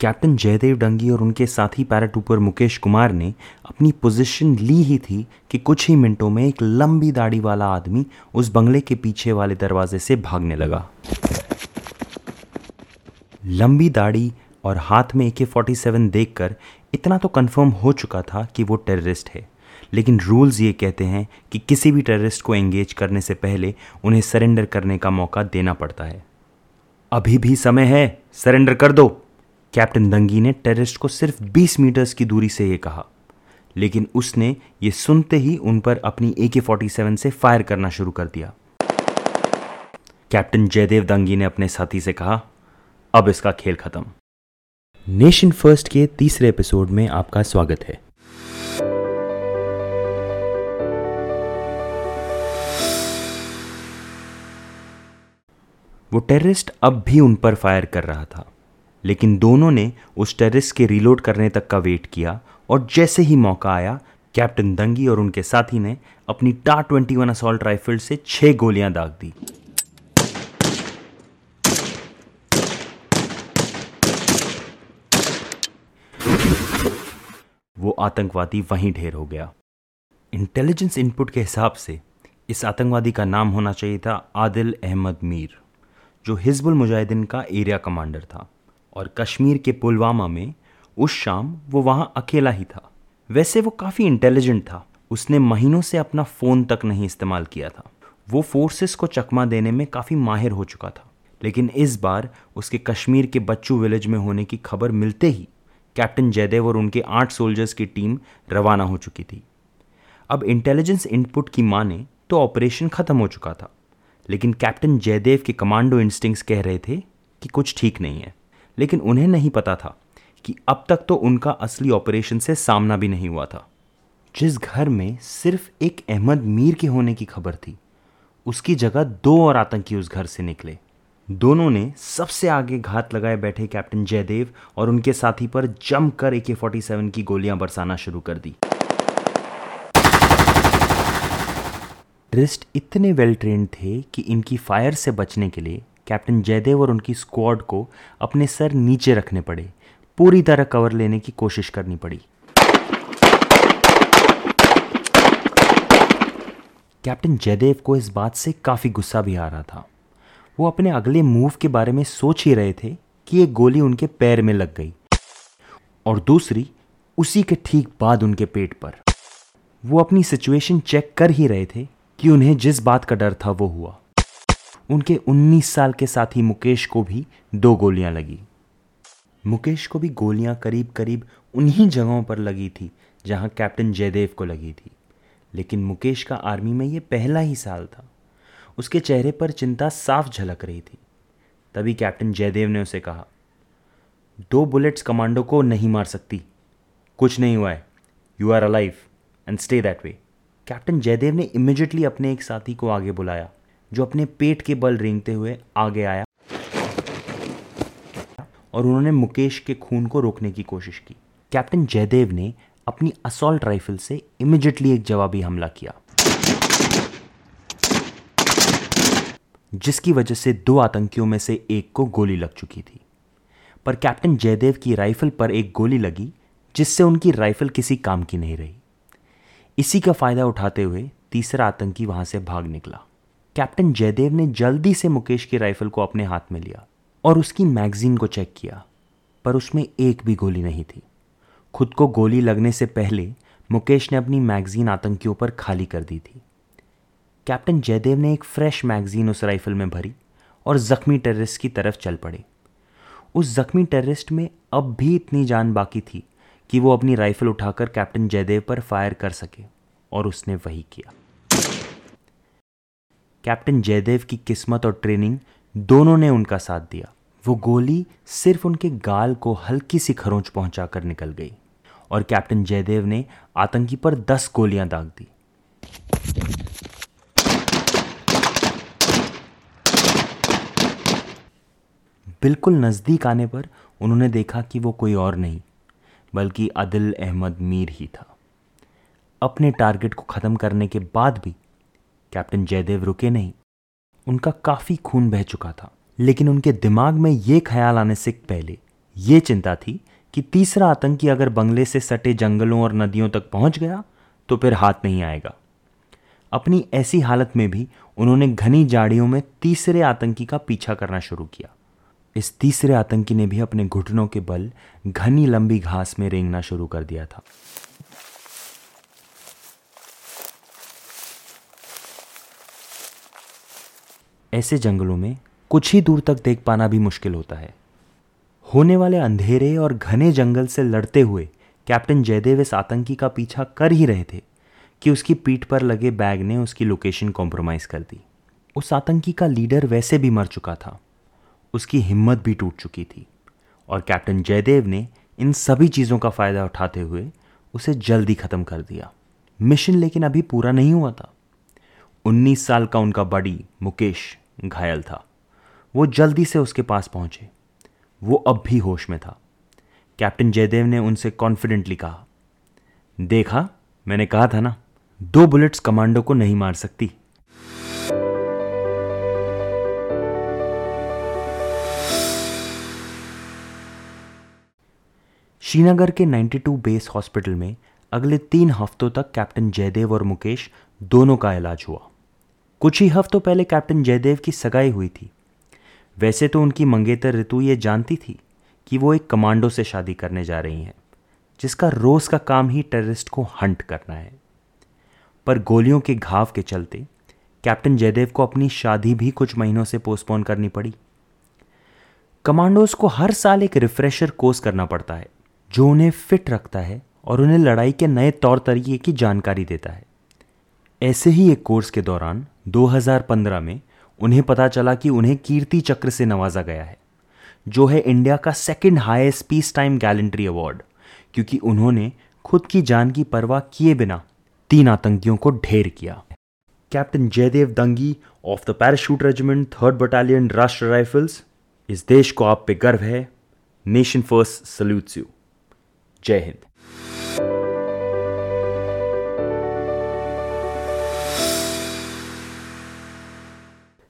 Captain Jaydev dengue और उनके साथी पैराटूपर मुकेश कुमार ने अपनी पोजीशन ली ही थी कि कुछ ही मिनटों में एक लंबी दाढ़ी वाला आदमी उस बंगले के पीछे वाले दरवाजे से भागने लगा। लंबी दाढ़ी और हाथ में ए के फोर्टी सेवन देखकर इतना तो कंफर्म हो चुका था कि वो टेररिस्ट है। लेकिन रूल्स ये कहते हैं कि किसी भी टेररिस्ट को एंगेज करने से पहले उन्हें सरेंडर करने का मौका देना पड़ता है। अभी भी समय है सरेंडर कर दो। कैप्टन दंगी ने टेररिस्ट को सिर्फ़ 20 मीटर्स की दूरी से यह कहा, लेकिन उसने ये सुनते ही उन पर अपनी ए के फोर्टी सेवन से फायर करना शुरू कर दिया। कैप्टन जयदेव दंगी ने अपने साथी से कहा, अब इसका खेल खत्म. नेशन फ़र्स्ट के तीसरे एपिसोड में आपका स्वागत है। वो टेररिस्ट अब भी उन पर फायर कर रहा था। लेकिन दोनों ने उस टेरिस के रिलोड करने तक का वेट किया और जैसे ही मौका आया कैप्टन दंगी और उनके साथी ने अपनी टा ट्वेंटी वन असॉल्ट राइफल से छह गोलियाँ दाग दी। वो आतंकवादी वहीं ढेर हो गया। इंटेलिजेंस इनपुट के हिसाब से इस आतंकवादी का नाम होना चाहिए था आदिल अहमद मीर, जो हिजबुल मुजाहिदीन का एरिया कमांडर था। और कश्मीर के पुलवामा में उस शाम वो वहाँ अकेला ही था। वैसे वो काफ़ी इंटेलिजेंट था। उसने महीनों से अपना फ़ोन तक नहीं इस्तेमाल किया था। वो फोर्सेस को चकमा देने में काफ़ी माहिर हो चुका था। लेकिन इस बार उसके कश्मीर के बच्चू विलेज में होने की खबर मिलते ही कैप्टन जयदेव और उनके आठ सोल्जर्स की टीम रवाना हो चुकी थी। अब इंटेलिजेंस इनपुट की माने तो ऑपरेशन ख़त्म हो चुका था। लेकिन कैप्टन जयदेव के कमांडो इंस्टिंग्स कह रहे थे कि कुछ ठीक नहीं है। लेकिन उन्हें नहीं पता था कि अब तक तो उनका असली ऑपरेशन से सामना भी नहीं हुआ था। जिस घर में सिर्फ़ एक अहमद मीर के होने की खबर थी, उसकी जगह दो और आतंकी उस घर से निकले। दोनों ने सबसे आगे घात लगाए बैठे कैप्टन जयदेव और उनके साथी पर जमकर ए के फोर्टी सेवन की गोलियाँ बरसाना शुरू कर दी। ट्रिस्ट इतने वेल ट्रेन थे कि इनकी फायर से बचने के लिए कैप्टन जयदेव और उनकी स्क्वाड को अपने सर नीचे रखने पड़े। पूरी तरह कवर लेने की कोशिश करनी पड़ी। कैप्टन जयदेव को इस बात से काफ़ी गुस्सा भी आ रहा था। वो अपने अगले मूव के बारे में सोच ही रहे थे कि एक गोली उनके पैर में लग गई। और दूसरी, उसी के ठीक बाद उनके पेट पर। वो अपनी सिचुएशन चेक कर ही रहे थे कि उन्हें जिस बात का डर था वो हुआ। उनके 19 साल के साथी मुकेश को भी दो गोलियाँ लगी। मुकेश को भी गोलियाँ करीब करीब उन्हीं जगहों पर लगी थी, जहाँ कैप्टन जयदेव को लगी थी। लेकिन मुकेश का आर्मी में ये पहला ही साल था। उसके चेहरे पर चिंता साफ़ झलक रही थी। तभी कैप्टन जयदेव ने उसे कहा, दो बुलेट्स कमांडो को नहीं मार सकती। कुछ नहीं हुआ है। You are alive and stay that way captain Jaidev ने इमिजिएटली अपने एक साथी को आगे बुलाया। जो अपने पेट के बल रेंगते हुए आगे आया और उन्होंने मुकेश के खून को रोकने की कोशिश की। कैप्टन जयदेव ने अपनी असॉल्ट राइफल से इमिजिएटली एक जवाबी हमला किया। जिसकी वजह से दो आतंकियों में से एक को गोली लग चुकी थी। पर कैप्टन जयदेव की राइफल पर एक गोली लगी, जिससे उनकी राइफल किसी काम की नहीं रही। इसी का फ़ायदा उठाते हुए तीसरा आतंकी वहाँ से भाग निकला। कैप्टन जयदेव ने जल्दी से मुकेश की राइफल को अपने हाथ में लिया और उसकी मैगजीन को चेक किया, पर उसमें एक भी गोली नहीं थी। खुद को गोली लगने से पहले मुकेश ने अपनी मैगजीन आतंकियों पर खाली कर दी थी। कैप्टन जयदेव ने एक फ्रेश मैगजीन उस राइफल में भरी और जख्मी टेररिस्ट की तरफ़ चल पड़े। उस जख्मी टेररिस्ट में अब भी इतनी जान बाकी थी कि वो अपनी राइफल उठाकर कैप्टन जयदेव पर फायर कर सके और उसने वही किया। कैप्टन जयदेव की किस्मत और ट्रेनिंग दोनों ने उनका साथ दिया। वो गोली सिर्फ़ उनके गाल को हल्की सी खरोंच पहुंचाकर निकल गई और कैप्टन जयदेव ने आतंकी पर दस गोलियाँ दाग दी। बिल्कुल नज़दीक आने पर उन्होंने देखा कि वो कोई और नहीं, बल्कि अदिल अहमद मीर ही था। अपने टारगेट को ख़त्म करने के बाद भी कैप्टन जयदेव रुके नहीं। उनका काफ़ी खून बह चुका था, लेकिन उनके दिमाग में ये ख्याल आने से पहले ये चिंता थी कि तीसरा आतंकी अगर बंगले से सटे जंगलों और नदियों तक पहुँच गया तो फिर हाथ नहीं आएगा। अपनी ऐसी हालत में भी उन्होंने घनी जाड़ियों में तीसरे आतंकी का पीछा करना शुरू किया। इस तीसरे आतंकी ने भी अपने घुटनों के बल घनी लंबी घास में रेंगना शुरू कर दिया था। ऐसे जंगलों में कुछ ही दूर तक देख पाना भी मुश्किल होता है। होने वाले अंधेरे और घने जंगल से लड़ते हुए कैप्टन जयदेव इस आतंकी का पीछा कर ही रहे थे कि उसकी पीठ पर लगे बैग ने उसकी लोकेशन कॉम्प्रोमाइज़ कर दी। उस आतंकी का लीडर वैसे भी मर चुका था। उसकी हिम्मत भी टूट चुकी थी और कैप्टन जयदेव ने इन सभी चीज़ों का फ़ायदा उठाते हुए उसे जल्दी ख़त्म कर दिया। मिशन लेकिन अभी पूरा नहीं हुआ था। 19 साल का उनका बड़ी मुकेश घायल था। वो जल्दी से उसके पास पहुँचे। वो अब भी होश में था। कैप्टन जयदेव ने उनसे कॉन्फिडेंटली कहा, देखा, मैंने कहा था ना, दो बुलेट्स कमांडो को नहीं मार सकती। श्रीनगर के 92 बेस हॉस्पिटल में अगले तीन हफ्तों तक कैप्टन जयदेव और मुकेश दोनों का इलाज हुआ। कुछ ही हफ्तों पहले कैप्टन जयदेव की सगाई हुई थी। वैसे तो उनकी मंगेतर ऋतु ये जानती थी कि वो एक कमांडो से शादी करने जा रही हैं, जिसका रोज का काम ही टेररिस्ट को हंट करना है। पर गोलियों के घाव के चलते कैप्टन जयदेव को अपनी शादी भी कुछ महीनों से पोस्टपोन करनी पड़ी। कमांडोज को हर साल एक रिफ्रेशर कोर्स करना पड़ता है, जो उन्हें फिट रखता है और उन्हें लड़ाई के नए तौर तरीके की जानकारी देता है। ऐसे ही एक कोर्स के दौरान 2015 में उन्हें पता चला कि उन्हें कीर्ति चक्र से नवाजा गया है, जो है इंडिया का second highest peace time gallantry award क्योंकि उन्होंने खुद की जान की परवाह किए बिना तीन आतंकियों को ढेर किया। Captain Jaidev Dangi of the parachute regiment third battalion Rashtra Rifles इस देश को आप पे गर्व है। नेशन फ़र्स्ट सल्यूट्स यू जय हिंद।